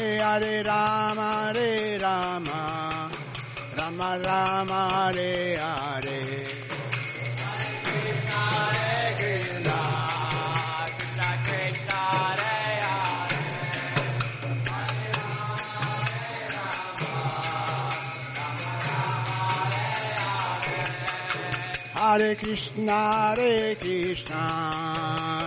Hare Rama, Hare Rama, Rama Rama, Hare Hare. Hare Krishna, Hare Krishna,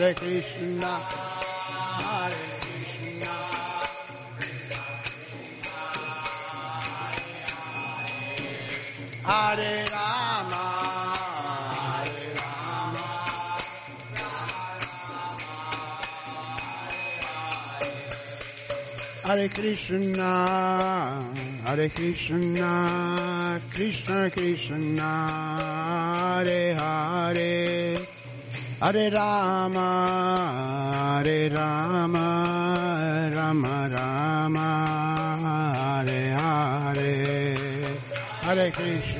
Hare Krishna, Hare Krishna. Hare Rama, Hare Rama, Hare Krishna, Hare Krishna, Krishna Krishna, Hare Hare. Hare Rama, Hare Rama, Rama Rama, Hare Hare, Hare Krishna.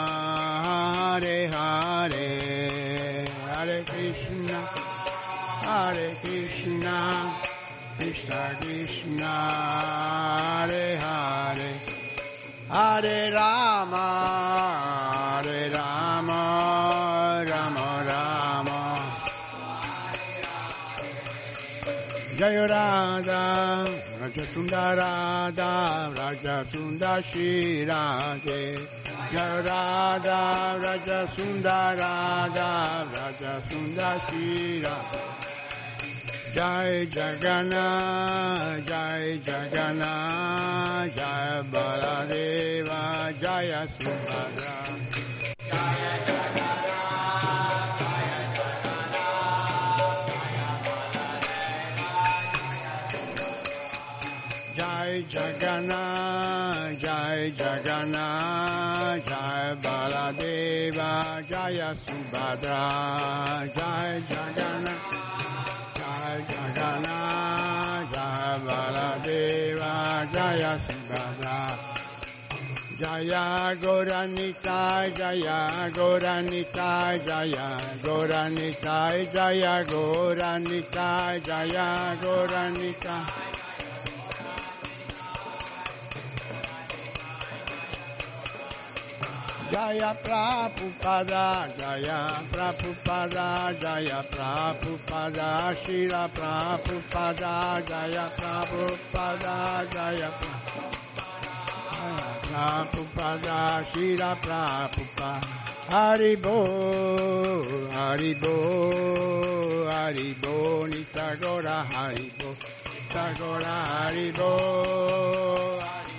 Raja Sundarada, Raja Radha, Raja Sundarada, Raja. Jai Jagana, Jai Jagana, Jai Baladeva, Jaya Subhadra. Jagana, Jai Jagana, Jai Baladeva, Jaya Subhadra, Jai Jagana, Jai Jagana, Jai Baladeva, Jaya Subhadra. Jaya Goranita, Jaya Goranita, Jaya Goranita, Jaya Goranita, Jaya Goranita. Jaya Prabhupada, Jaya Prabhupada, Jaya Prabhupada, Shira Prabhupada, Jaya Prabhupada, Jaya Prabhupada, Shira Prabhupada. Haribo, Haribo, Haribo, Nitagora Haribo, Nitagora Haribo. Jayo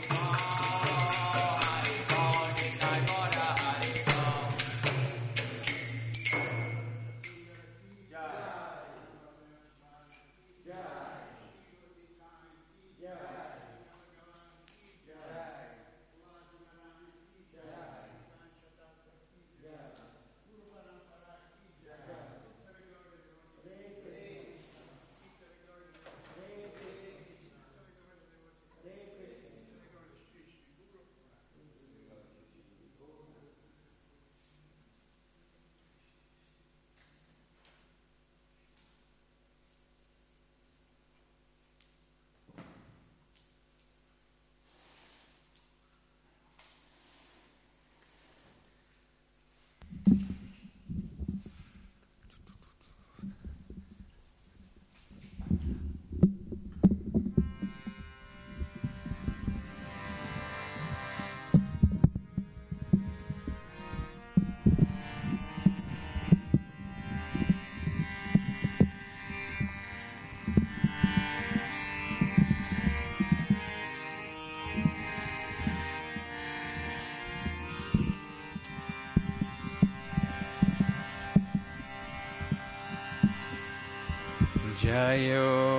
Radha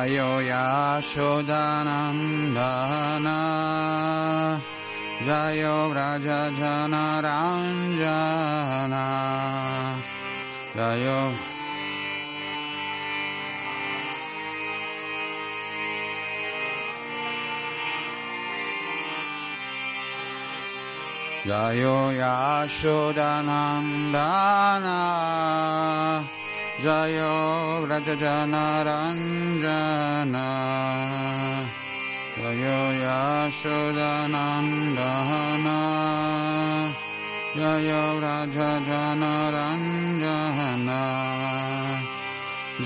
Jayo Yashodanandana Jayo Vraja Janaranjana. Jayo. Jayo जयो व्रजजनरञ्जना जयो याशुरनन्दना जयो व्रजजनरञ्जना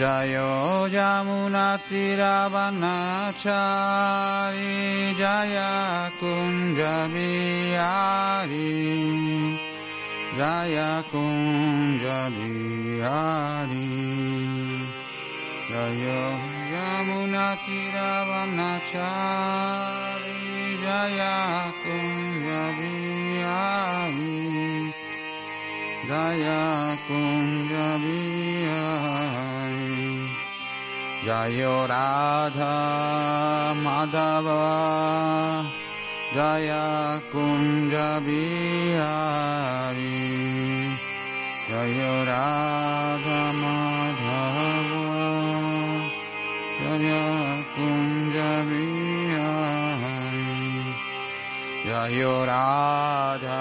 जयो यमुनतिरवनचारि जय Kunjavihari Jaya Kunja Bihari Jaya Yamuna Tiravanachari Jaya Kunja Bihari Jaya Kunja Bihari Jaya Radha Madhava Jaya Kunja Bihari Jaya Radha Madhava Jaya Kunja Bihari Jaya Radha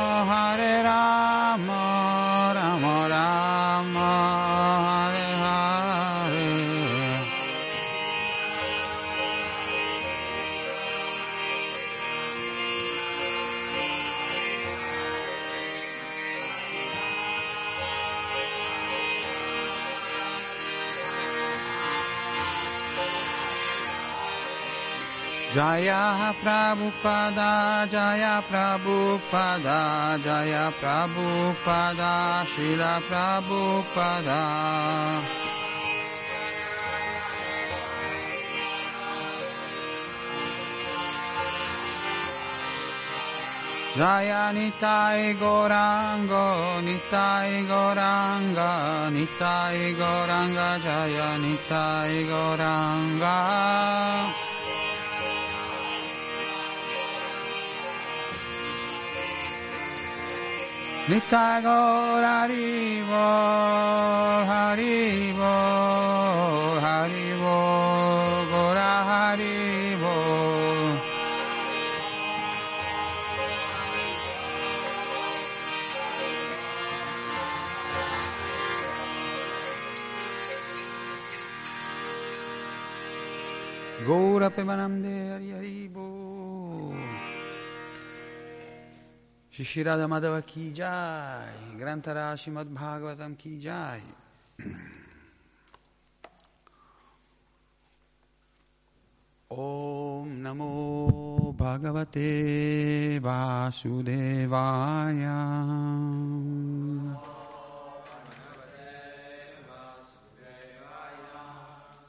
Prabhupada, Jaya Prabhupada, Jaya Prabhupada, Shila Prabhupada. Jaya Nitai Gorango, Nitai Goranga, Nitai Goranga, Jaya Nitai Goranga. Nitagor Haribol, Haribol, Haribol, Gora Haribol. Gora Pemanamde Hari Shishirada Madhava ki jai, Grantara Srimad Bhagavatam ki jai. Om Namo Bhagavate Vasudevaya.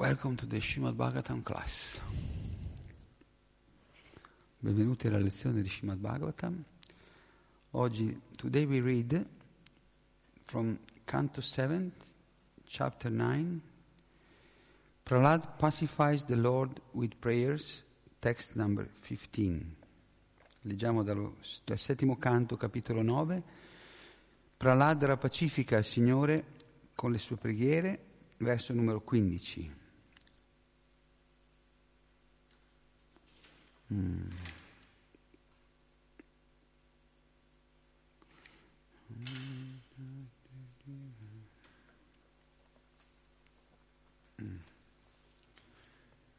Welcome to the Srimad Bhagavatam class. Benvenuti alla lezione di Srimad Bhagavatam. Oggi, today we read from Canto 7, chapter 9. Prahlad pacifies the Lord with prayers, text number 15. Leggiamo dal settimo canto, capitolo 9. Prahlad pacifica il Signore con le sue preghiere, verso numero 15. Mm.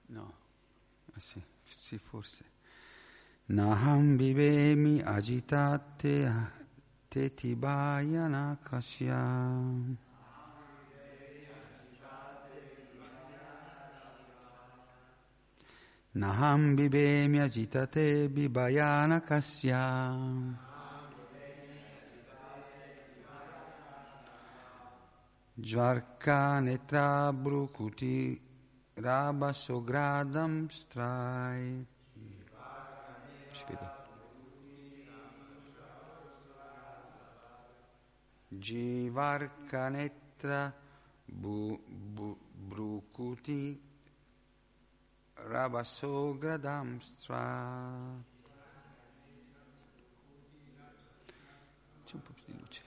No, ah, sì, sì, forse. Naham vivemi agitate te tibaya Naham bibemi agitate bibayana kasya. Jvarka netra brukuti rabasogradam strai. Ci vedo. Jivarka netra bu, bu, brukuti Rabasogradamstra. C'è un po' più di luce.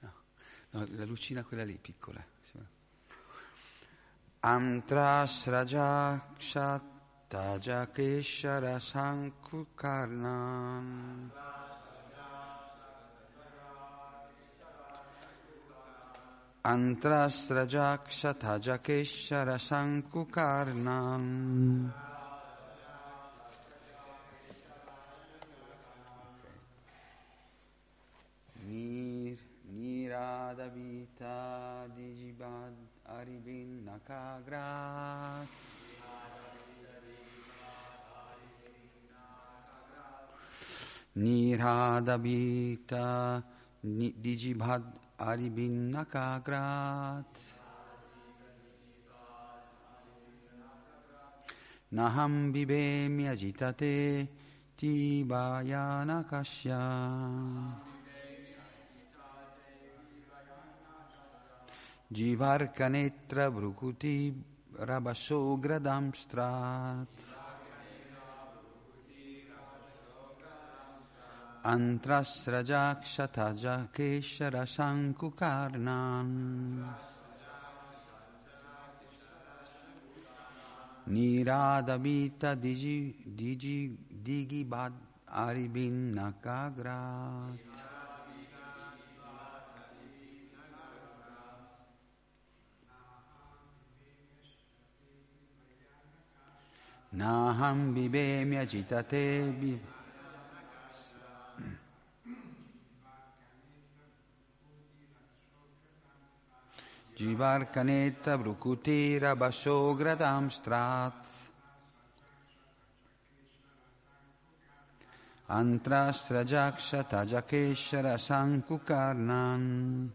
No, no la lucina quella lì piccola. Antrasrajakshatajakeshara Sankukarnan. Antrasrajakshatajakeshara Sankukarnam. अन्त्रास्रजाक्षथजकेश्वरशङ्कुकार्णाम् नीर नीरादवीता दिजिबाद् अरिबिन्नकाग्रात् नीरादवीता दिजिभाद् Aribinnakagrat Naham bibemi agitate Tibayana Kashya Jivarkanetra Brukuti Rabasogradam Strat Sankukarnan Niradabita Digi Digi Digibad Aribin Nakagrat Naham bibemi agitate bibemi Jivarkaneta Brukutira Basogradam Strat. Antrastrajaksha Tajakeshara Sankukarnan.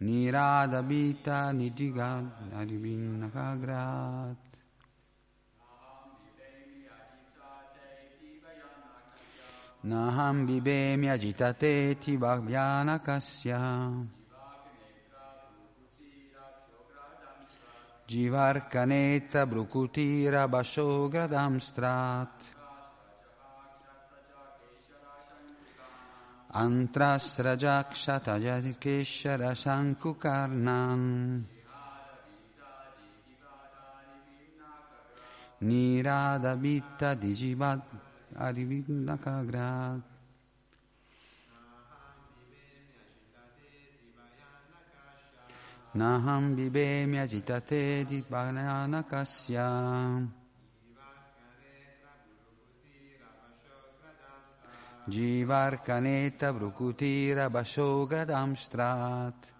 Niradabita Nidigad Aribinakagrat Naham bibemi agitate tibhavyana kasya. Jivarkaneta brukutira basogradam strat. Antrasrajakshatajakeshara sankukarnan Niradabita dijivad Arivinakagrat Naham bibemi agitate di bananakasya Jivarkaneta brukutira basogradam strat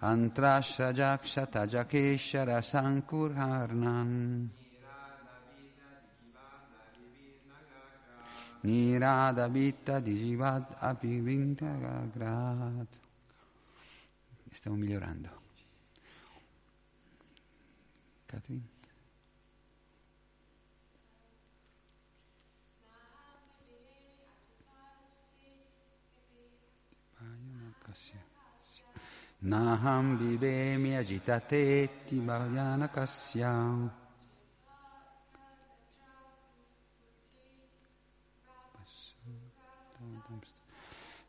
Antrashajakshatajakeshara sankurharnan Nirada Vitta Digivat Apivintagagrat. Stiamo migliorando. Catherine? Naham vivemi agitateti bhajana kasyam.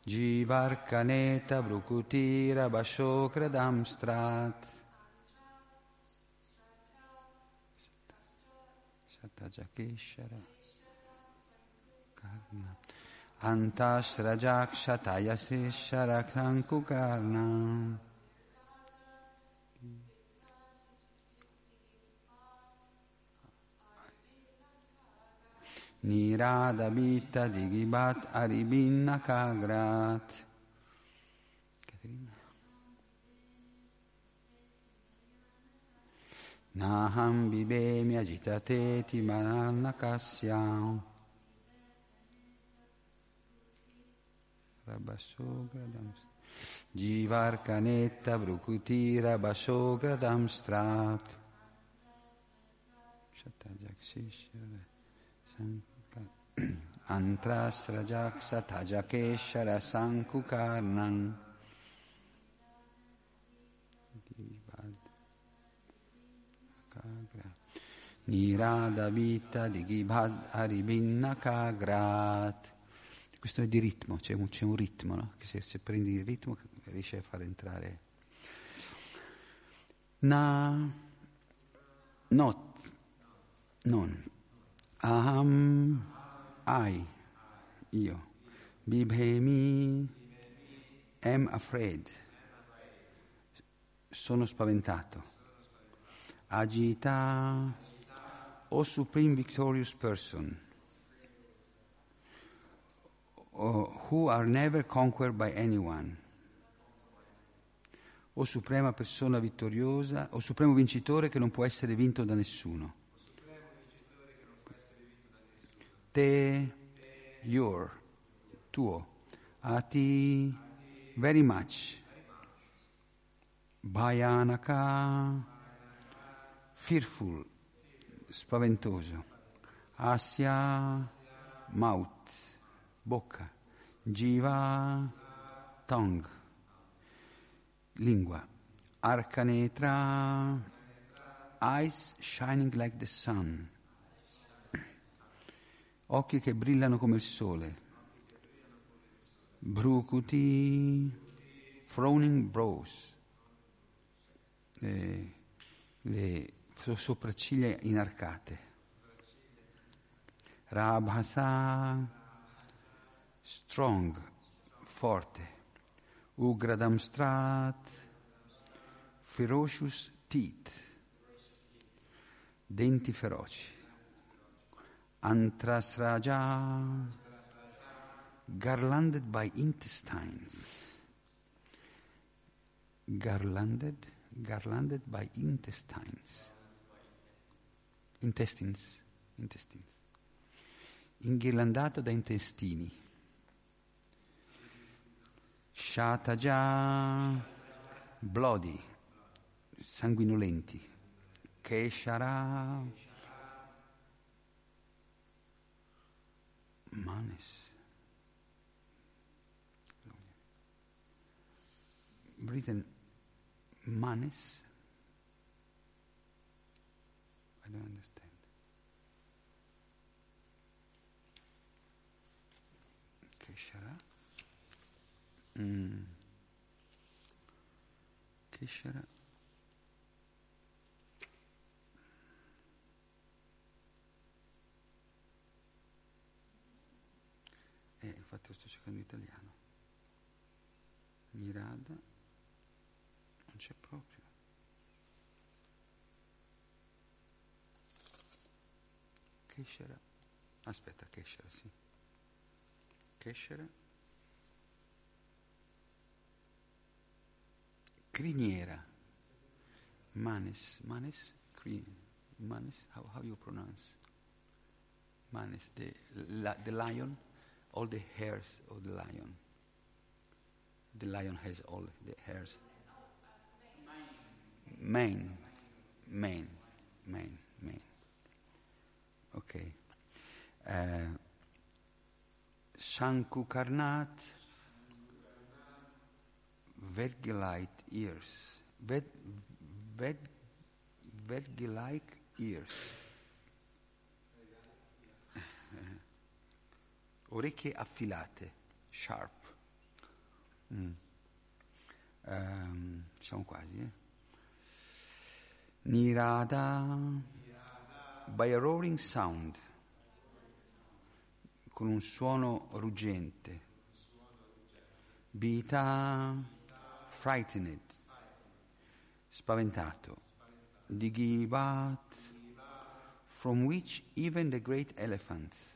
Jivarkaneta brukutira bashokradam strat. Shatajakeshara. Karna. Antasrajakshatayasesharaksankukarna. Niradabita digibat aribinna kagrat. Naham Rabasogradam. Jivarkanetta brukutira basogradam strat. Shatajaksishara. Antrasrajaksa tajakeshara sankukarnam. Nirada vita di Gibhad Aribinna Kagrat. Questo è di ritmo, c'è un, c'è un ritmo, no? che se, se, prendi il ritmo riesci a far entrare. Na, not, non, aham, I, io, bibhemi, am afraid, sono spaventato, agita, o supreme victorious person, who are never conquered by anyone, o suprema persona vittoriosa, o supremo vincitore che non può essere vinto da nessuno. Te, your, tuo, ati, very much, bhayanaka, fearful, spaventoso, asya, mouth, bocca, jiva, tongue, lingua, arcanetra, eyes shining like the sun, occhi che brillano come il sole, brucuti, frowning brows, le, le sopracciglia inarcate, rabhasa, strong, forte, ugradamstrat, ferocious teeth, denti feroci, antrasraja, garlanded by intestines, garlanded, garlanded by intestines, intestines, intestines, inghirlandato da intestini. Shataja, bloody, sanguinolenti. Keshara, manes. Written manes. I don't understand. Keshara. Mm. Keshara. Eh, infatti lo sto cercando in italiano. Mirada non c'è proprio. Keshara. Aspetta, Keshara, sì. Keshara. Criniera. Manis. Manis. Crin. Manis. How, how you pronounce? Manes, the, la, the lion, all the hairs of the lion. The lion has all the hairs. Mane, mane, mane, mane. Okay. Uh, Shankukarnat, Vedgilite ears. Ved, ved, Vedgilike ears. Orecchie affilate, sharp. Mm. Um, siamo quasi, eh? Nirada, by a roaring sound, con un suono ruggente. Bita, frightened, spaventato. Digibat, from which even the great elephants,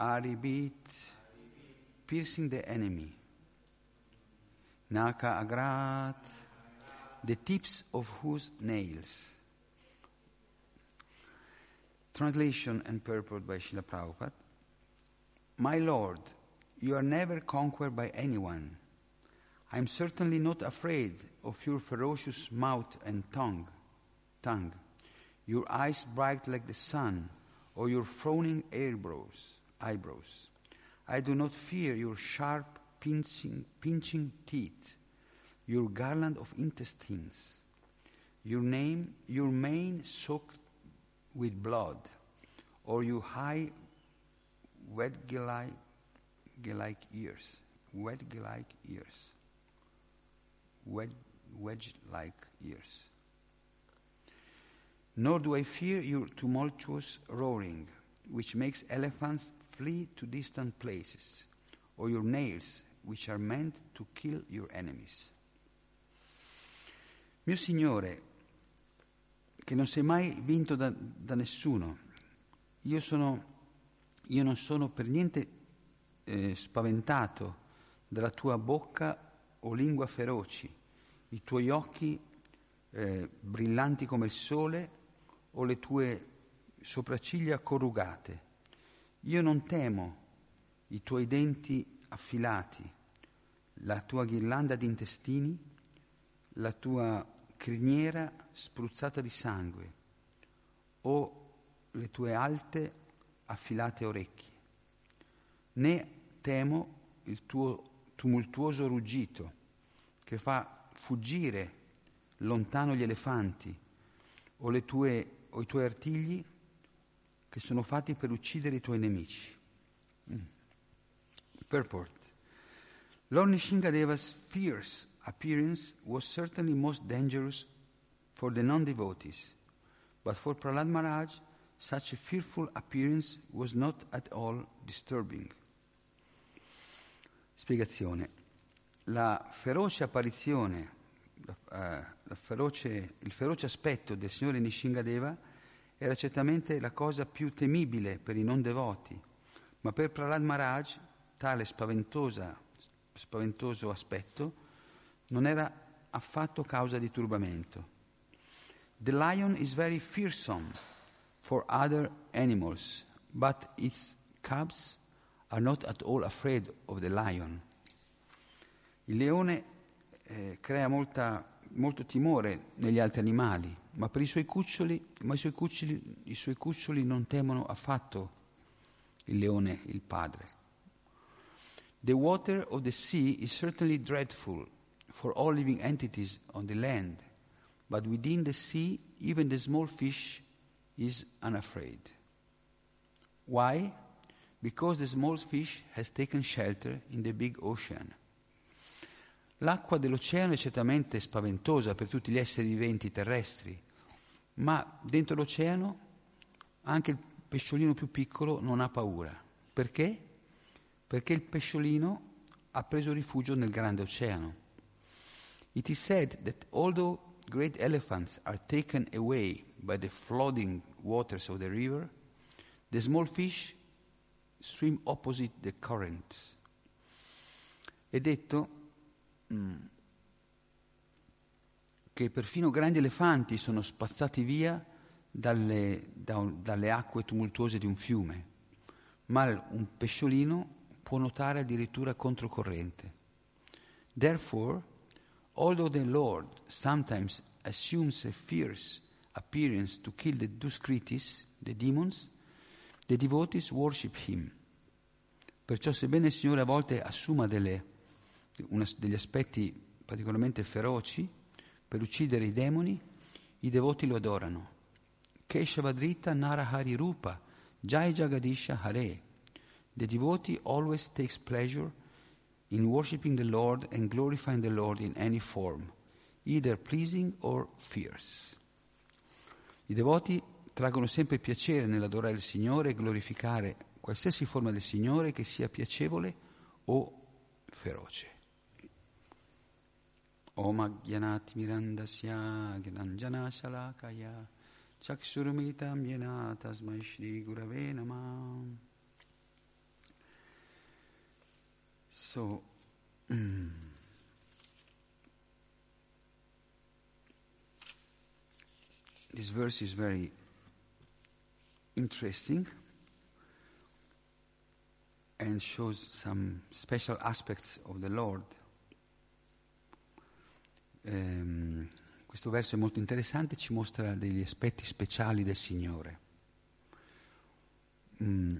are Aribit, piercing the enemy. Naka agrat, the tips of whose nails. Translation and purport by Srila Prabhupada. My Lord, you are never conquered by anyone. I am certainly not afraid of your ferocious mouth and tongue, tongue, your eyes bright like the sun, or your frowning eyebrows, eyebrows. I do not fear your sharp, pinching, pinching teeth, your garland of intestines, your name, your mane soaked with blood, or your high, wedge-like ears, wet like ears, wedge-like ears. Nor do I fear your tumultuous roaring, which makes elephants flee to distant places, or your nails, which are meant to kill your enemies. Mio Signore, che non sei mai vinto da, da nessuno, io, sono, io, non sono per niente eh, spaventato dalla tua bocca o lingua feroci, i tuoi occhi eh, brillanti come il sole o le tue sopracciglia corrugate. Io non temo i tuoi denti affilati, la tua ghirlanda di intestini, la tua criniera spruzzata di sangue o le tue alte affilate orecchie. Né temo il tuo tumultuoso ruggito che fa fuggire lontano gli elefanti o, tue, o i tuoi artigli che sono fatti per uccidere i tuoi nemici. Mm. Purport. Lord Nishingadeva's fierce appearance was certainly most dangerous for the non-devotees, but for Prahlad Maharaj, such a fearful appearance was not at all disturbing. Spiegazione. La feroce apparizione, la, la feroce, il feroce aspetto del Signore Nishingadeva era certamente la cosa più temibile per i non devoti, ma per Prahlad Maharaj tale spaventoso aspetto non era affatto causa di turbamento. The lion is very fearsome for other animals, but its cubs are not at all afraid of the lion. Il leone eh, crea molta, molto timore negli altri animali, ma per i suoi cuccioli, i suoi cuccioli, i suoi cuccioli non temono affatto il leone, il padre. The water of the sea is certainly dreadful for all living entities on the land, but within the sea, even the small fish is unafraid. Why? Because the small fish has taken shelter in the big ocean. L'acqua dell'oceano è certamente spaventosa per tutti gli esseri viventi terrestri, ma dentro l'oceano anche il pesciolino più piccolo non ha paura. Perché? Perché il pesciolino ha preso rifugio nel grande oceano. It is said that although great elephants are taken away by the flooding waters of the river, the small fish swim opposite the currents. È detto che perfino grandi elefanti sono spazzati via dalle, da, dalle acque tumultuose di un fiume, ma un pesciolino può nuotare addirittura controcorrente. Therefore, although the Lord sometimes assumes a fierce appearance to kill the Duscritis, the demons, the devotees worship him. Perciò sebbene il Signore a volte assuma delle, una, degli aspetti particolarmente feroci per uccidere i demoni, i devoti lo adorano. Keshavadrita Narahari Rupa, Jai Jagadisha Hare. The devotee always takes pleasure in worshipping the Lord and glorifying the Lord in any form, either pleasing or fierce. I devoti traggono sempre piacere nell'adorare il Signore e glorificare qualsiasi forma del Signore che sia piacevole o feroce. Om Agyanat Mirandasya Gyananjana Shalakaya. Chakshurumilitam Yena Tasmai Shri Gurave Namah So, mm, this verse is very interesting and shows some special aspects of the Lord. Um, questo verso è molto interessante, ci mostra degli aspetti speciali del Signore. Mm,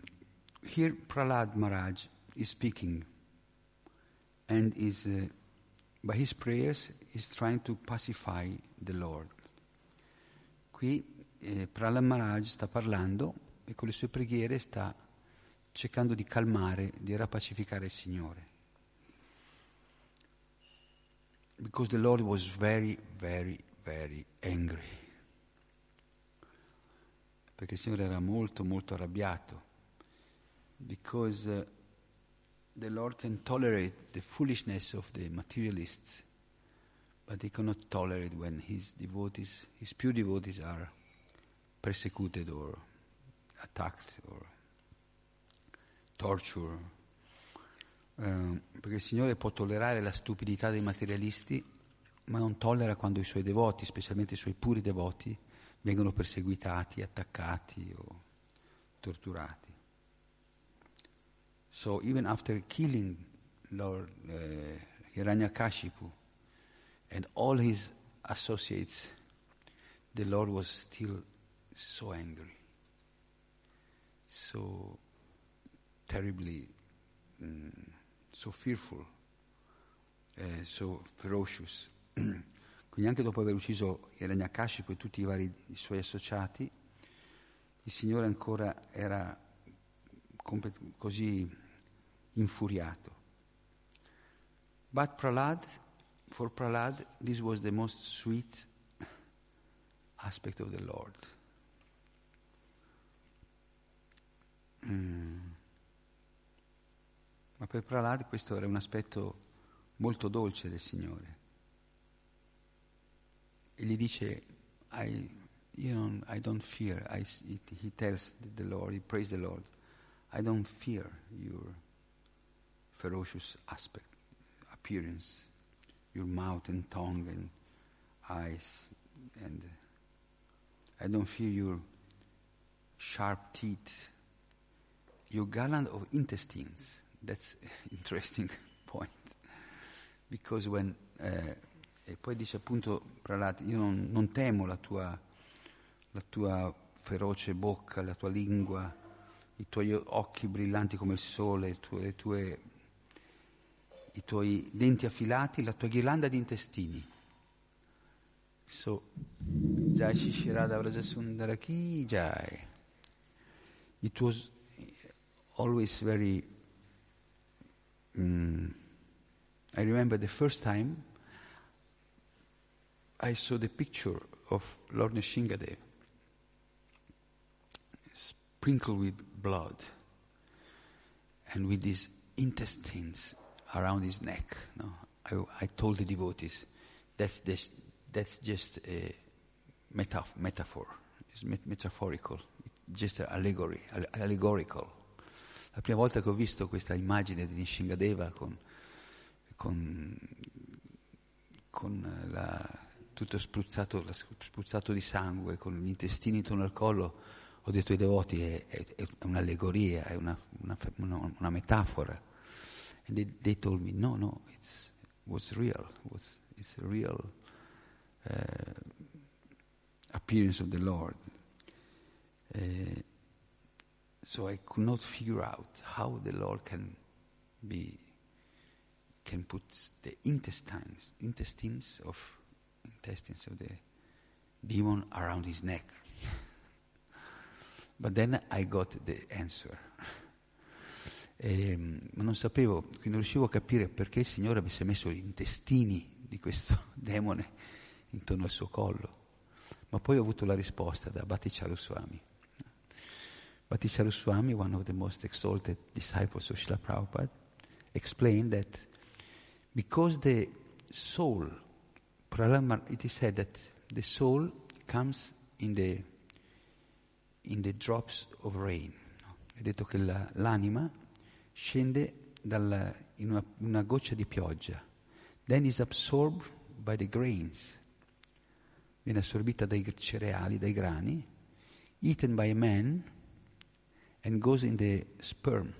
here Prahlad Maharaj is speaking and is, uh, by his prayers, is trying to pacify the Lord. Qui eh, Prahlad Maharaj sta parlando e con le sue preghiere sta cercando di calmare, di rapacificare il Signore. Because the Lord was very, very, very angry. Perché il Signore era molto, molto arrabbiato. Because uh, the Lord can tolerate the foolishness of the materialists, but he cannot tolerate when his devotees, his pure devotees, are persecuted or attacked or tortured. Uh, perché il Signore può tollerare la stupidità dei materialisti, ma non tollera quando i suoi devoti, specialmente i suoi puri devoti, vengono perseguitati, attaccati o torturati. So even after killing Lord uh, Hiranyakashipu and all his associates, the Lord was still so angry, so terribly, mm, so fearful, uh, so ferocious. Quindi anche dopo aver ucciso Hiranyakashipu e tutti i vari i suoi associati, il Signore ancora era così infuriato. But Prahlad, for Prahlad, this was the most sweet aspect of the Lord. Mm. Ma per Prahlad questo era un aspetto molto dolce del Signore. E gli dice, I, you know, I don't fear, I, he tells the Lord, he prays the Lord, I don't fear your ferocious aspect, appearance, your mouth and tongue and eyes, and I don't fear your sharp teeth, your garland of intestines. That's interesting point. Because when, eh, e poi dice appunto Pralat, io non, non temo la tua, la tua feroce bocca, la tua lingua, i tuoi occhi brillanti come il sole, le tue, tue, i tuoi denti affilati, la tua ghirlanda di intestini. So, Jai Shishirada Vrajasundaraki Jai. It was always very. Um, I remember the first time I saw the picture of Lord Nishingadev sprinkled with blood and with his intestines around his neck. No? I, I told the devotees, that's, this, that's just a metaf- metaphor. It's met- metaphorical. It's just an allegory, allegorical. La prima volta che ho visto questa immagine di Nishingadeva con, con, con la tutto spruzzato, spruzzato di sangue, con gli intestini intorno al collo, ho detto ai devoti è, è, è un'allegoria, è una, una, una metafora. And they, they, told me, no, no, it was real, was, it's a real uh, appearance of the Lord. Uh, so I could not figure out how the Lord can be can put the intestines intestines of intestines of the demon around his neck. But then I got the answer. E, ma non sapevo, quindi non riuscivo a capire perché il Signore avesse messo gli intestini di questo demone intorno al suo collo. Ma poi ho avuto la risposta da Bhatticharu Swami. Bhatticharu Swami, one of the most exalted disciples of Srila Prabhupada, explained that because the soul, it is said that the soul comes in the in the drops of rain. È detto che la, l'anima scende dalla, in una, una, goccia di pioggia, then is absorbed by the grains, viene assorbita dai cereali, dai grani, eaten by a man and goes in the sperm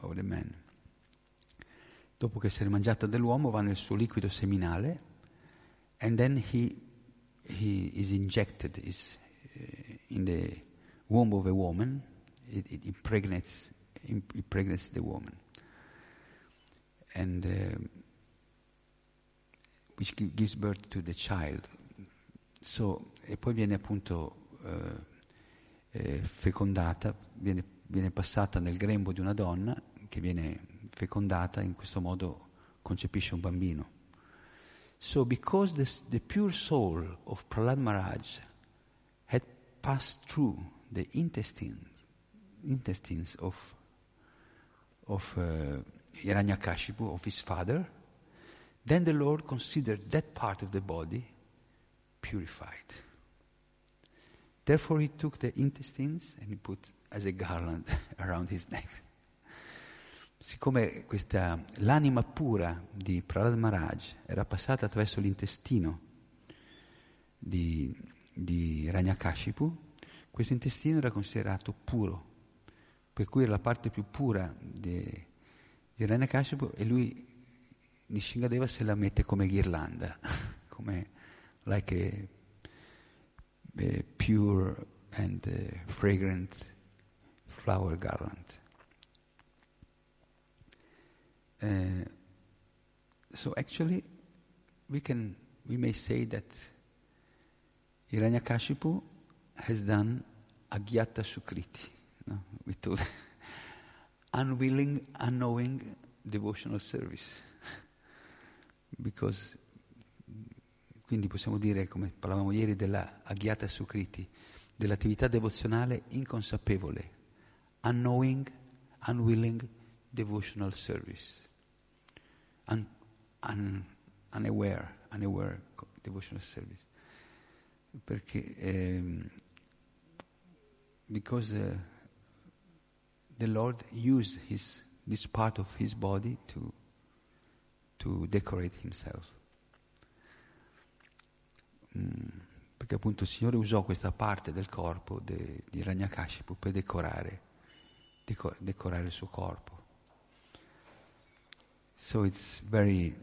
of the man. Dopo che si è mangiata dall'uomo va nel suo liquido seminale and then he, he is injected is, uh, in the womb of a woman, it, it impregnates, impregnates the woman. And uh, which gives birth to the child. So, e poi viene appunto uh, eh, fecondata, viene, viene passata nel grembo di una donna che viene fecondata, in questo modo concepisce un bambino. So, because this, the pure soul of Prahlad Maharaj had passed through the intestines, intestines of, of uh, Hiranyakashipu, of his father, then the Lord considered that part of the body purified. Therefore, he took the intestines and he put as a garland around his neck. Siccome questa, l'anima pura di Prahlad Maharaj era passata attraverso l'intestino di, di Ranyakashipu, questo intestino era considerato puro, per cui era la parte più pura di, di Hiranyakashipu e lui Nishingadeva se la mette come ghirlanda, come like a, a pure and uh, fragrant flower garland. Uh, so actually, we can we may say that Hiranyakashipu has done agyata sukriti, no? we told unwilling, unknowing devotional service. Because, quindi possiamo dire, come parlavamo ieri, della agyata sukriti, dell'attività devozionale inconsapevole, unknowing, unwilling devotional service, un, un, unaware, unaware devotional service. Perché ehm, because uh, the Lord used his, this part of his body to, to decorate himself. Mm, perché appunto il Signore usò questa parte del corpo de, di Ragnakashipu per decorare, decor, decorare il suo corpo. So it's very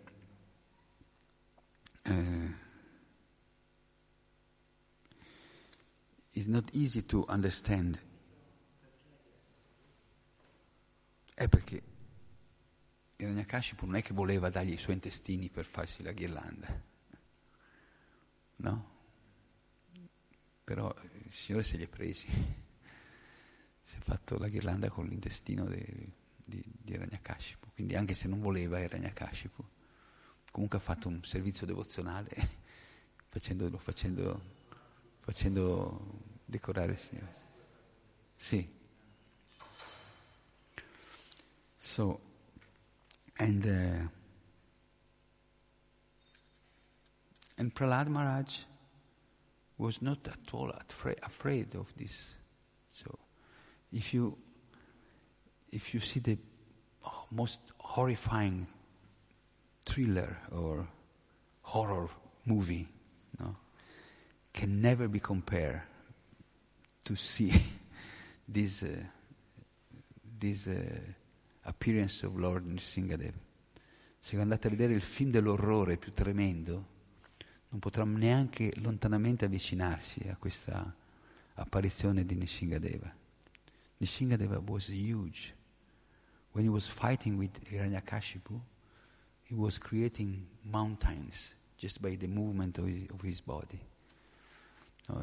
uh, is not easy to understand. È perché Hiranyakashipu non è che voleva dargli i suoi intestini per farsi la ghirlanda, no? Però il Signore se li è presi, si è fatto la ghirlanda con l'intestino de, di, di Hiranyakashipu, quindi anche se non voleva Hiranyakashipu, comunque ha fatto un servizio devozionale facendolo, facendo facendo decorare il Signore. Sì. So, and, uh, and Prahlad Maharaj was not at all afraid of this. So, if you if you see the most horrifying thriller or horror movie, no? can never be compared to see this, uh, this uh, appearance of Lord Nrsingadev. Se andate a vedere il film dell'orrore più tremendo, non potrà neanche lontanamente avvicinarsi a questa apparizione di Nishingadeva. Nishingadeva was huge. When he was fighting with Hiranyakashipu, he was creating mountains just by the movement of his, of his body. No,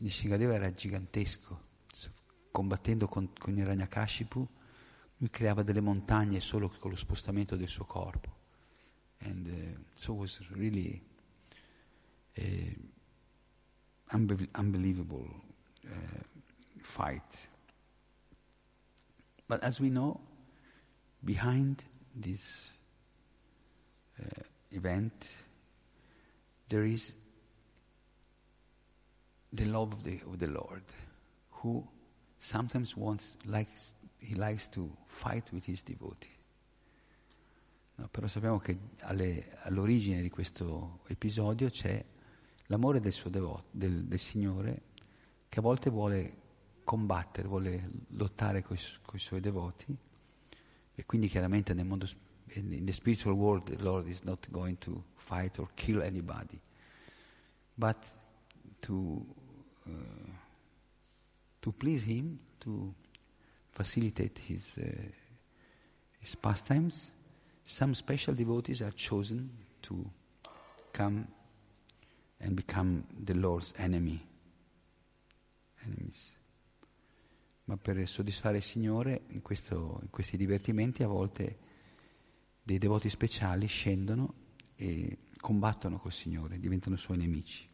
Nishingadeva era gigantesco, combattendo con, con Hiranyakashipu, lui creava delle montagne solo con lo spostamento del suo corpo. And uh, so was really uh, unbe- unbelievable uh, fight. But as we know, behind this uh, event, there is the love of the, of the Lord, who sometimes wants, likes, he likes to fight with his devotee. No, però sappiamo che alle, all'origine di questo episodio c'è l'amore del, suo devoto, del, del Signore che a volte vuole combattere, vuole lottare con i suoi devoti e quindi chiaramente nel mondo in the spiritual world the Lord is not going to fight or kill anybody but to uh, to please him to facilitate his uh, his pastimes some special devotees are chosen to come and become the Lord's enemy. Enemies. Ma per soddisfare il Signore in, questo, in questi divertimenti a volte dei devoti speciali scendono e combattono col Signore, diventano suoi nemici.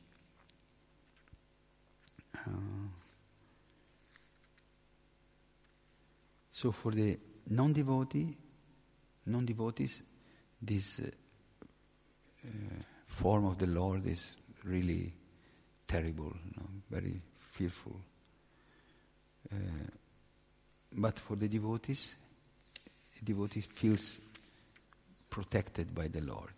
Uh, so for the non-devotee, non-devotees, this uh, form of the Lord is really terrible, know, very fearful. Uh, but for the devotees, the devotee feels protected by the Lord.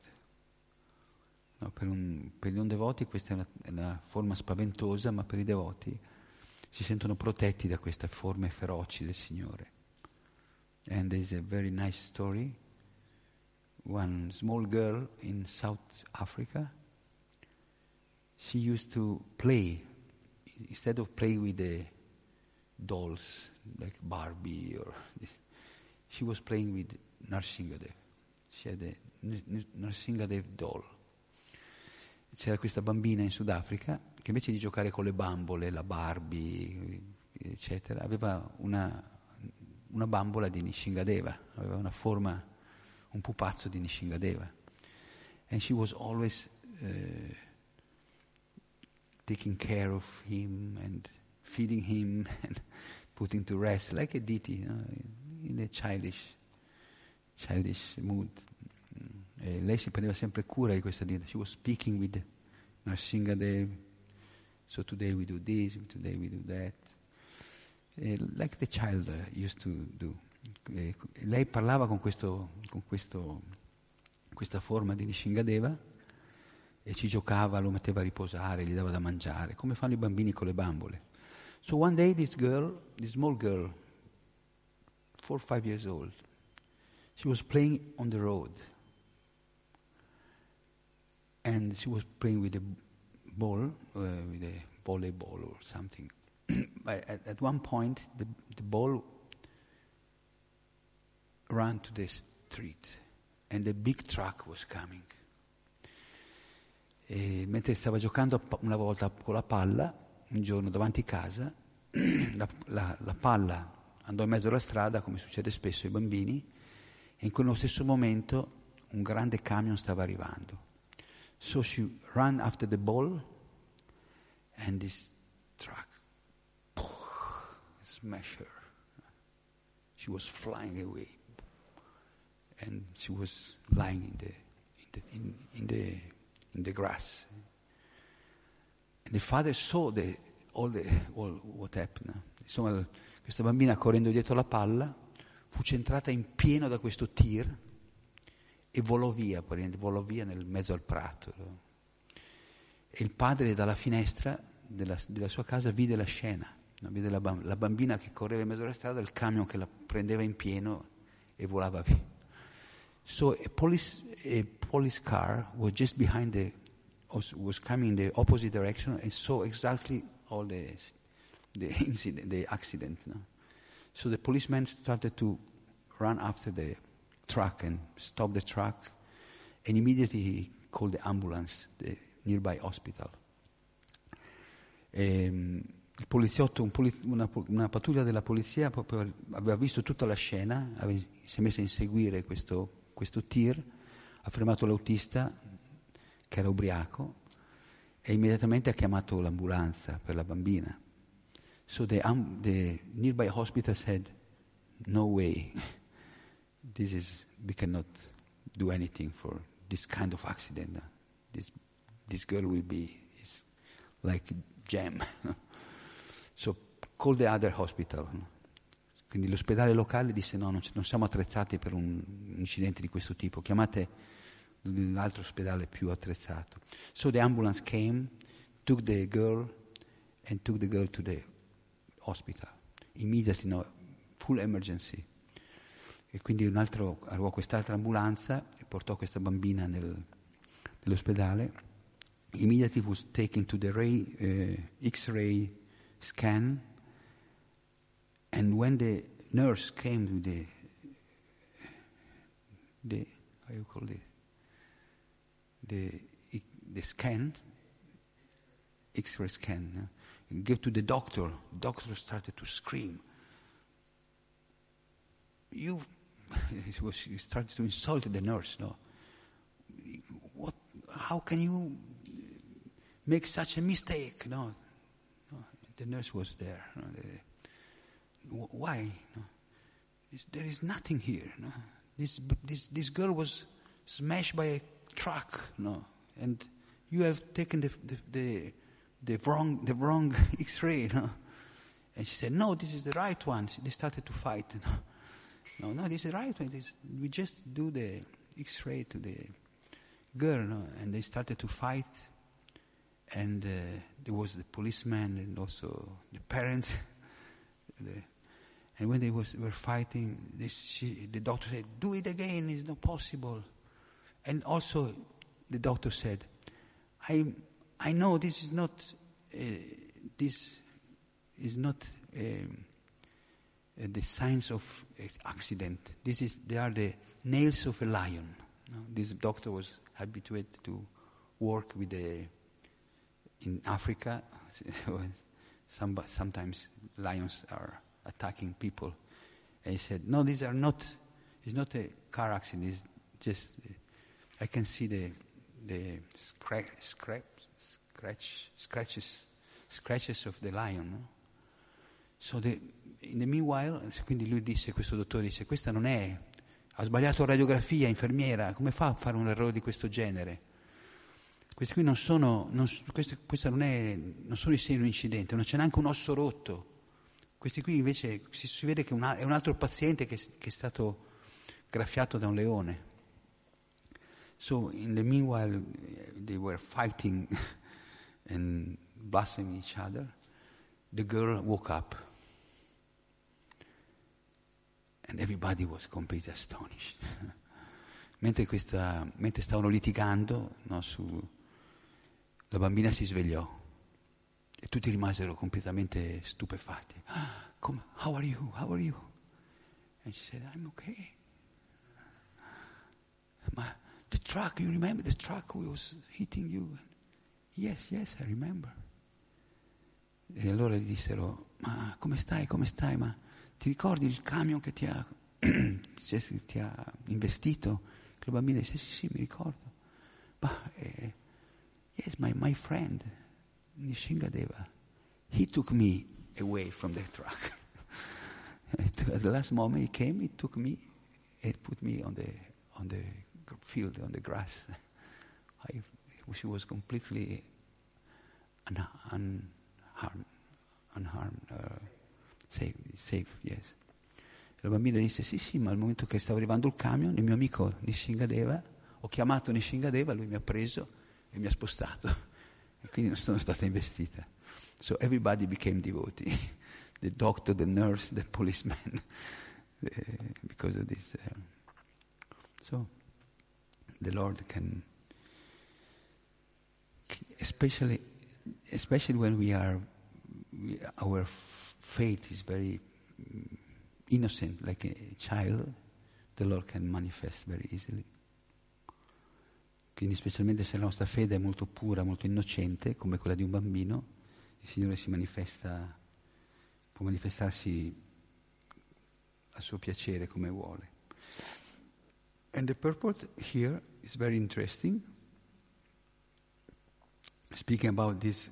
No, per, un, per, i non devoti questa è una, è una, forma spaventosa, ma per i devoti si sentono protetti da queste forme feroci del Signore. And there is a very nice story. One small girl in South Africa she used to play, instead of playing with the dolls like Barbie or she was playing with Narsingadev. She had a Narsingadev doll. C'era questa bambina in Sudafrica che invece di giocare con le bambole, la Barbie, eccetera, aveva una, una bambola di Nishingadeva, aveva una forma, un pupazzo di Nishingadeva. And she was always uh, taking care of him and feeding him and putting to rest, like a deity, you know, in a childish, childish mood. E lei si prendeva sempre cura di questa deity. She was speaking with Narsingadev. So today we do this, today we do that. E like the child used to do. E lei parlava con, questo, con questo, questa forma di Nishingadeva e ci giocava, lo metteva a riposare, gli dava da mangiare, come fanno i bambini con le bambole. So one day this girl, this small girl, four or five years old, she was playing on the road. And she was playing with a ball, uh, with a volleyball or something. but at, at, one point, the, the ball ran to the street, and a big truck was coming. E mentre stava giocando una volta con la palla, un giorno davanti a casa, la, la, la, palla andò in mezzo alla strada, come succede spesso ai bambini, e in quello stesso momento un grande camion stava arrivando. So she ran after the ball and this truck smashed her. She was flying away and she was lying in the, in the, in, in the in the grass. The father saw the, all, the, all what happened. Insomma, questa bambina correndo dietro la palla fu centrata in pieno da questo tir e volò via, volò via nel mezzo al prato. E il padre dalla finestra della, della sua casa vide la scena, vide la, la, bambina che correva in mezzo alla strada, il camion che la prendeva in pieno e volava via. So a police, a police car was just behind the, was coming in the opposite direction and saw exactly all the, the incident, the accident. No? So the policeman started to run after the truck and stop the truck, and immediately he called the ambulance, the nearby hospital. Ehm, il poliziotto, un poliz- una, una, pattuglia della polizia aveva visto tutta la scena, aveva, si è messa a inseguire questo, questo tir, ha fermato l'autista che era ubriaco e immediatamente ha chiamato l'ambulanza per la bambina. So the, um, the nearby hospital said, no way, this is, we cannot do anything for this kind of accident. This, this girl will be like jam. so call the other hospital. Quindi l'ospedale locale disse no, non, non siamo attrezzati per un incidente di questo tipo, chiamate l'altro ospedale più attrezzato. So the ambulance came, took the girl and took the girl to the hospital. Immediately, no, full emergency. E quindi un altro, arrivò quest'altra ambulanza e portò questa bambina nel, nell'ospedale. Immediately was taken to the ray, uh, X-ray scan. And when the nurse came to the, the how you call it, the, the scan, X-ray scan, uh, gave to the doctor. Doctor started to scream. You, he, was, started to insult the nurse. No, what? How can you make such a mistake? No, no. the nurse was there. No, the, why? No? there is nothing here. No? This, this, this girl was smashed by a truck, no, and you have taken the, the, the, the wrong, the wrong X-ray, no. And she said, no, this is the right one. They started to fight. No, no, no this is the right one. This, we just do the X-ray to the girl, no? and they started to fight. And uh, there was the policeman and also the parents. the, and when they was, were fighting, this, she, the doctor said, do it again, it's not possible. And also, the doctor said, I, I know this is not, uh, this is not um, uh, the signs of uh, accident. This is, they are the nails of a lion. No? This doctor was habituated to work with the, in Africa, some, sometimes lions are attacking people. And he said, no, these are not, it's not a car accident, it's just I can see the, the scra- scrap, scratch, scratches, scratches of the lion. No? So the, in the meanwhile, quindi lui disse, questo dottore disse, questa non è, ha sbagliato radiografia, infermiera, come fa a fare un errore di questo genere? Questi qui non sono, non, questi, non, è, non sono i segni di un incidente, non c'è neanche un osso rotto. Questi qui invece si, si vede che una, è un altro paziente che, che è stato graffiato da un leone. So in the meanwhile, they were fighting and blaspheming each other. The girl woke up, and everybody was completely astonished. mentre, questa, mentre, stavano litigando, no, su, la bambina si svegliò e tutti rimasero completamente stupefatti. Ah, come, how are you? How are you? And she said, I'm okay. Ma The truck, you remember the truck was hitting you? Yes, yes, I remember. E allora gli dissero, ma come stai, come stai? Ma ti ricordi il camion che ti ha, ti ha investito? Il bambino disse, sì, sì, mi ricordo. Ma, eh, yes, my, my friend, Nishingadeva, he took me away from the truck. At the last moment he came, he took me and put me on the, on the field on the grass. I, she was completely unharmed, unharmed uh, safe, safe, yes. La bambina disse sì sì, ma al momento che stava arrivando il camion, il mio amico Nishingadeva, ho chiamato Nishingadeva, lui mi ha preso e mi ha spostato. e quindi non sono stata investita. So everybody became devotee. the doctor, the nurse, the policeman, because of this. Uh, so the Lord can, especially, especially when we are, we, our faith is very innocent, like a child, the Lord can manifest very easily. Quindi specialmente se la nostra fede è molto pura, molto innocente, come quella di un bambino, il Signore si manifesta, può manifestarsi a suo piacere come vuole. And the purport here is very interesting. Speaking about this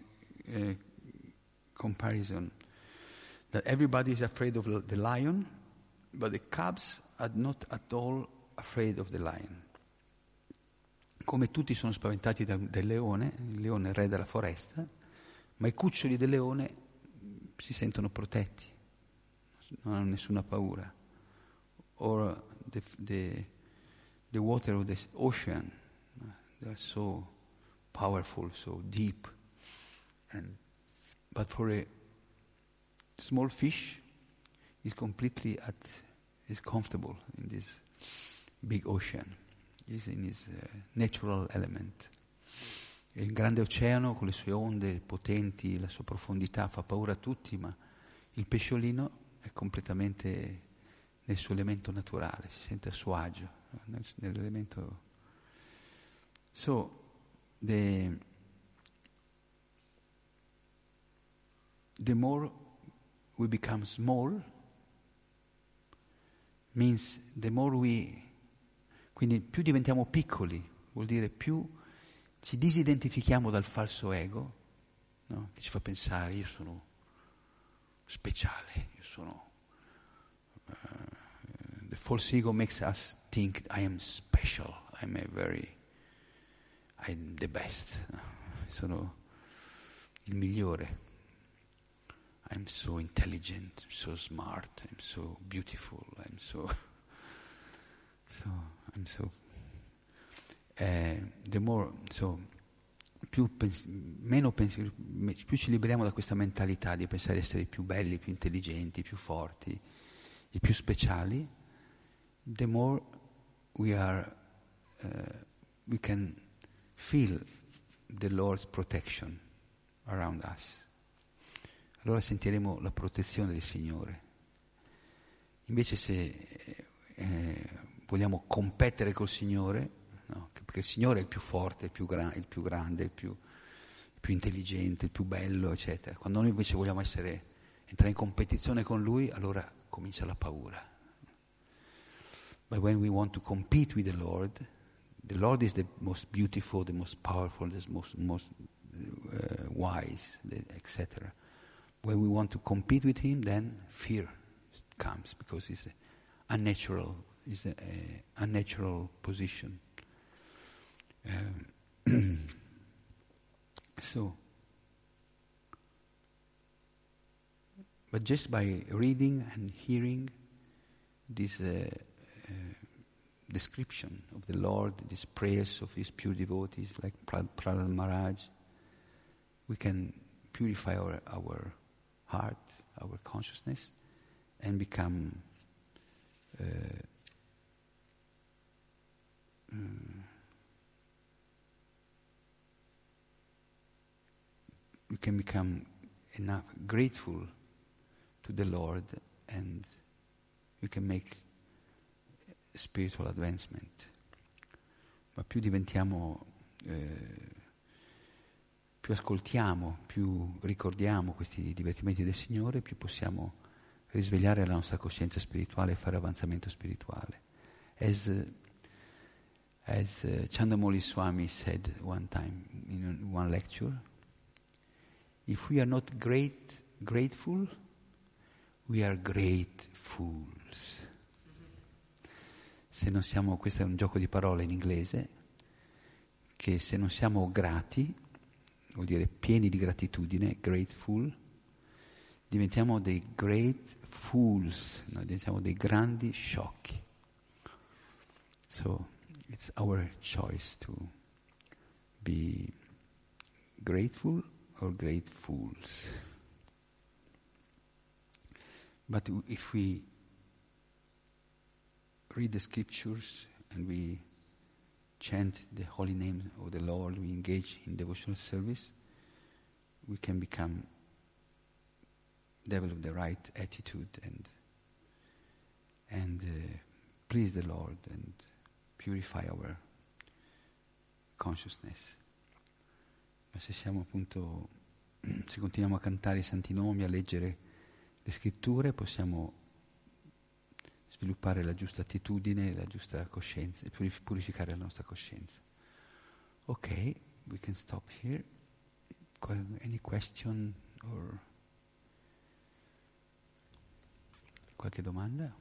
uh, comparison, that everybody is afraid of the lion, but the cubs are not at all afraid of the lion. Come tutti sono spaventati da, del leone, il leone è il re della foresta, ma i cuccioli del leone si sentono protetti, non hanno nessuna paura. Or the, the, the water of the ocean, they are so powerful, so deep. And, but for a small fish, is completely at, is comfortable in this big ocean. Is in his uh, natural element. Il grande oceano con le sue onde potenti, la sua profondità fa paura a tutti, ma il pesciolino è completamente nel suo elemento naturale, si sente a suo agio, nell'elemento. So, the, the more we become small means the more we quindi più diventiamo piccoli vuol dire più ci disidentifichiamo dal falso ego no? che ci fa pensare io sono speciale io sono false ego makes us think I am special I'm a very I'm the best sono il migliore I'm so intelligent, I'm so smart, I'm so beautiful, I'm so. so I'm so. Uh, the more, so, più, pens- pensi- più ci liberiamo da questa mentalità di pensare di essere più belli, più intelligenti, più forti e più speciali, the more we are, uh, we can feel the Lord's protection around us allora sentiremo la protezione del Signore. Invece se eh, vogliamo competere col Signore, no? perché il Signore è il più forte, il più, gra- il più grande, il più, il più, intelligente, il più bello, eccetera. Quando noi invece vogliamo essere, entrare in competizione con Lui, allora comincia la paura. But when we want to compete with the Lord, the Lord is the most beautiful, the most powerful, the most, most uh, wise, etc. when we want to compete with him, then fear comes because it's unnatural, it's an unnatural position. Um, so, but just by reading and hearing this uh, description of the Lord, these prayers of His pure devotees like Prahlad Maharaj, we can purify our, our heart, our consciousness, and become uh, um, we can become enough grateful to the Lord and we can make spiritual advancement. Ma più diventiamo eh, più ascoltiamo, più ricordiamo questi divertimenti del Signore, più possiamo risvegliare la nostra coscienza spirituale e fare avanzamento spirituale. As, as uh, Chandamoli Swami said one time in one lecture, if we are not great, grateful, we are great fools. Se non siamo, questo è un gioco di parole in inglese, che se non siamo grati, vuol dire pieni di gratitudine, grateful, diventiamo dei great fools, no? diventiamo dei grandi sciocchi. So it's our choice to be grateful or gratefuls. But if we read the scriptures and we chant the holy name of the Lord, we engage in devotional service, we can become develop the right attitude and and uh, please the Lord and purify our consciousness. Ma se siamo appunto, se continuiamo a cantare i santi nomi, a leggere le scritture, possiamo sviluppare la giusta attitudine, la giusta coscienza, purificare la nostra coscienza. Ok, we can stop here. Any question or qualche domanda?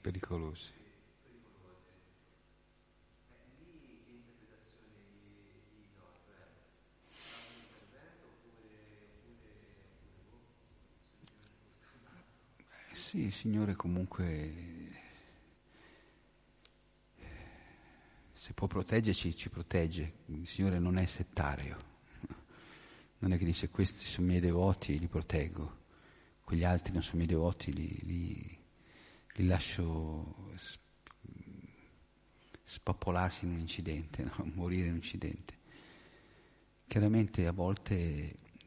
Pericolosi. Eh sì, il Signore comunque se può proteggerci, ci protegge. Il Signore non è settario. Non è che dice questi sono i miei devoti, li proteggo. Quegli altri non sono i miei devoti, li, li li lascio spappolarsi in un incidente, no? morire in un incidente. Chiaramente a volte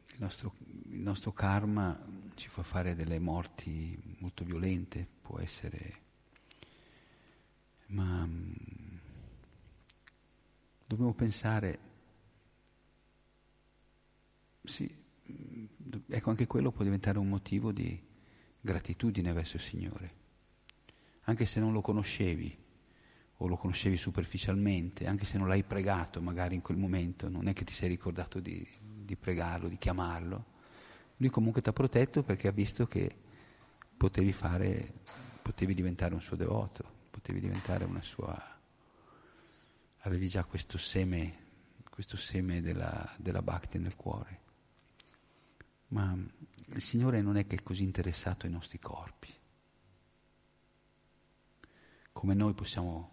il nostro, il nostro, karma ci fa fare delle morti molto violente, può essere, ma mm, dobbiamo pensare, sì, mm, ecco anche quello può diventare un motivo di gratitudine verso il Signore anche se non lo conoscevi o lo conoscevi superficialmente, anche se non l'hai pregato magari in quel momento, non è che ti sei ricordato di, di pregarlo, di chiamarlo, lui comunque ti ha protetto perché ha visto che potevi fare, potevi diventare un suo devoto, potevi diventare una sua... avevi già questo seme, questo seme della, della bhakti nel cuore. Ma il Signore non è che è così interessato ai nostri corpi come noi possiamo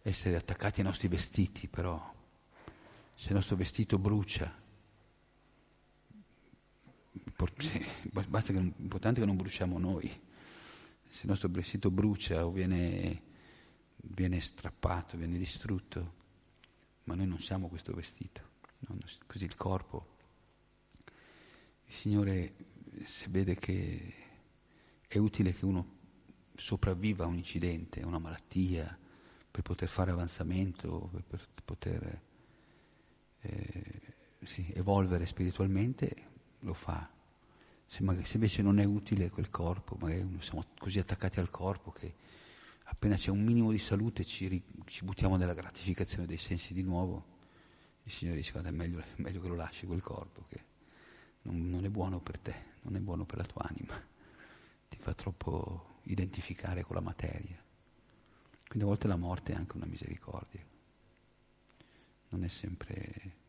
essere attaccati ai nostri vestiti, però se il nostro vestito brucia, basta che, l'importante è che non bruciamo noi, se il nostro vestito brucia o viene, viene strappato, viene distrutto, ma noi non siamo questo vestito, no? così il corpo, il Signore se vede che è utile che uno sopravviva a un incidente, a una malattia, per poter fare avanzamento, per poter eh, sì, evolvere spiritualmente, lo fa. Se, magari, se, invece non è utile quel corpo, magari siamo così attaccati al corpo che appena c'è un minimo di salute ci, ci buttiamo nella gratificazione dei sensi di nuovo, il Signore dice guarda è meglio, è meglio che lo lasci quel corpo, che non, non è buono per te, non è buono per la tua anima, ti fa troppo identificare con la materia. Quindi a volte la morte è anche una misericordia. Non è sempre...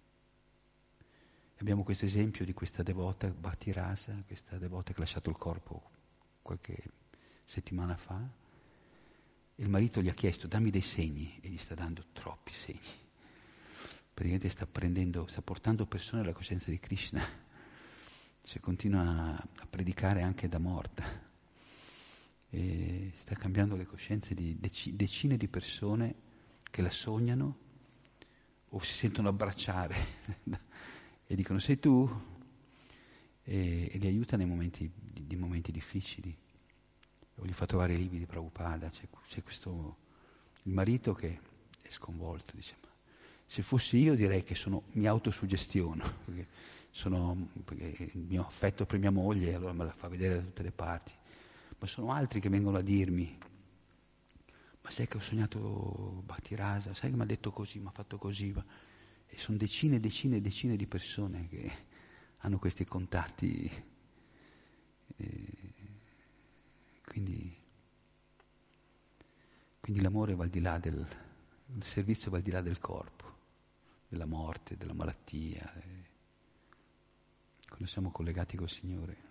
Abbiamo questo esempio di questa devota Bhatti Rasa, questa devota che ha lasciato il corpo qualche settimana fa. Il marito gli ha chiesto dammi dei segni e gli sta dando troppi segni. Praticamente sta prendendo, sta portando persone alla coscienza di Krishna. Cioè continua a predicare anche da morta e sta cambiando le coscienze di dec- decine di persone che la sognano o si sentono abbracciare e dicono sei tu? E, e li aiuta nei momenti, nei momenti difficili. O gli fa trovare i libri di Prabhupada, c'è, c'è questo, il marito che è sconvolto, dice ma se fossi io direi che sono, mi autosuggestiono, perché, sono, perché il mio affetto per mia moglie allora me la fa vedere da tutte le parti, ma sono altri che vengono a dirmi ma sai che ho sognato Bhattirasa, sai che mi ha detto così, mi ha fatto così, e sono decine e decine e decine di persone che hanno questi contatti. E quindi, quindi l'amore va al di là del, il servizio va al di là del corpo, della morte, della malattia, quando siamo collegati col Signore.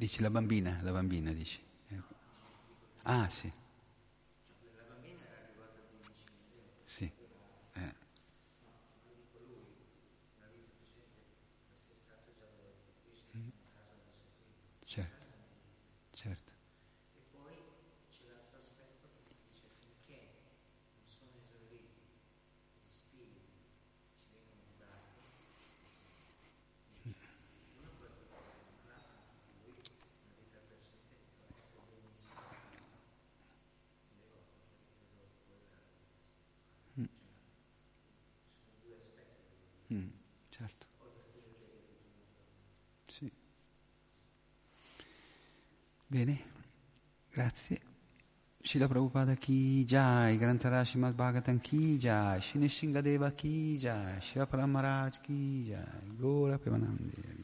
Dici la bambina, la bambina dici. Ah sì. Eh. Certo, certo. Mm, certo. Sì. Bene, grazie. Shila Prabhupada ki jai, Grantara Srimad Bhagavatam ki jai, Shri Nishingadeva ki jai, Shri Paramaraj ki jai, Gora Premanandi.